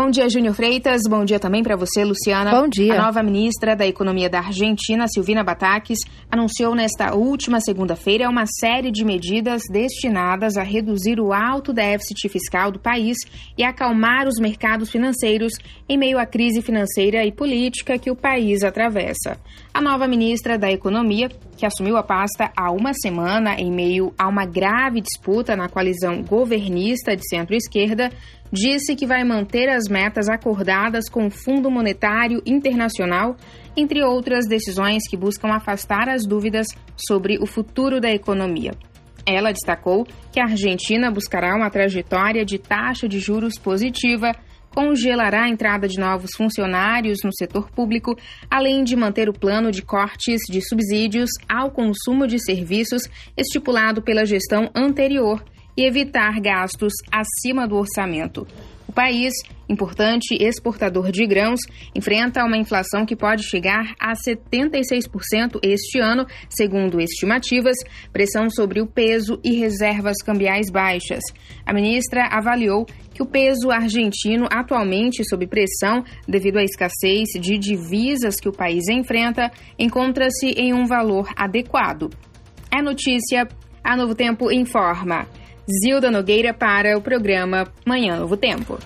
Bom dia, Júnior Freitas. Bom dia também para você, Luciana. Bom dia. A nova ministra da Economia da Argentina, Silvina Batakis, anunciou nesta última segunda-feira uma série de medidas destinadas a reduzir o alto déficit fiscal do país e acalmar os mercados financeiros em meio à crise financeira e política que o país atravessa. A nova ministra da Economia, que assumiu a pasta há uma semana em meio a uma grave disputa na coalizão governista de centro-esquerda, disse que vai manter as metas acordadas com o Fundo Monetário Internacional, entre outras decisões que buscam afastar as dúvidas sobre o futuro da economia. Ela destacou que a Argentina buscará uma trajetória de taxa de juros positiva, congelará a entrada de novos funcionários no setor público, além de manter o plano de cortes de subsídios ao consumo de serviços estipulado pela gestão anterior e evitar gastos acima do orçamento. O país, importante exportador de grãos, enfrenta uma inflação que pode chegar a 76% este ano, segundo estimativas, pressão sobre o peso e reservas cambiais baixas. A ministra avaliou que o peso argentino, atualmente sob pressão devido à escassez de divisas que o país enfrenta, encontra-se em um valor adequado. É notícia. A Novo Tempo informa. Zilda Nogueira para o programa Manhã Novo Tempo.